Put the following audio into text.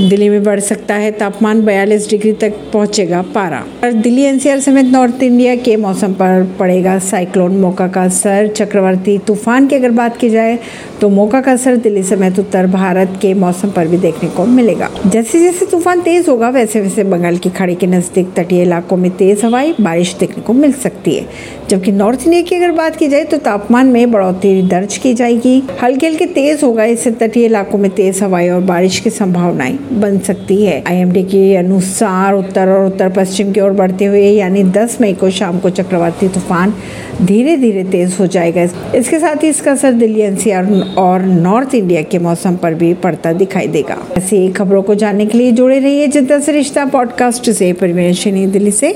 दिल्ली में बढ़ सकता है तापमान 42 डिग्री तक पहुंचेगा पारा। और दिल्ली एनसीआर समेत नॉर्थ इंडिया के मौसम पर पड़ेगा साइक्लोन। मौका का असर। चक्रवर्ती तूफ़ान की अगर बात की जाए तो मौका का असर दिल्ली समेत उत्तर भारत के मौसम पर भी देखने को मिलेगा। जैसे जैसे तूफ़ान तेज होगा, वैसे वैसे बंगाल की खाड़ी के नज़दीक तटीय इलाकों में तेज हवाई बारिश देखने को मिल सकती है। जबकि नॉर्थ इंडिया की अगर बात की जाए तो तापमान में बढ़ोतरी दर्ज की जाएगी। हल्के हल्के तेज होगा, इससे तटीय इलाकों में तेज हवाई और बारिश की संभावनाएँ बन सकती है। आईएमडी के अनुसार उत्तर और उत्तर पश्चिम की ओर बढ़ते हुए, यानी 10 मई को शाम को चक्रवाती तूफ़ान धीरे धीरे तेज हो जाएगा। इसके साथ ही इसका असर दिल्ली एनसीआर और नॉर्थ इंडिया के मौसम पर भी पड़ता दिखाई देगा। ऐसी खबरों को जानने के लिए जुड़े रहिए जनता से रिश्ता पॉडकास्ट से। परवीन दिल्ली से।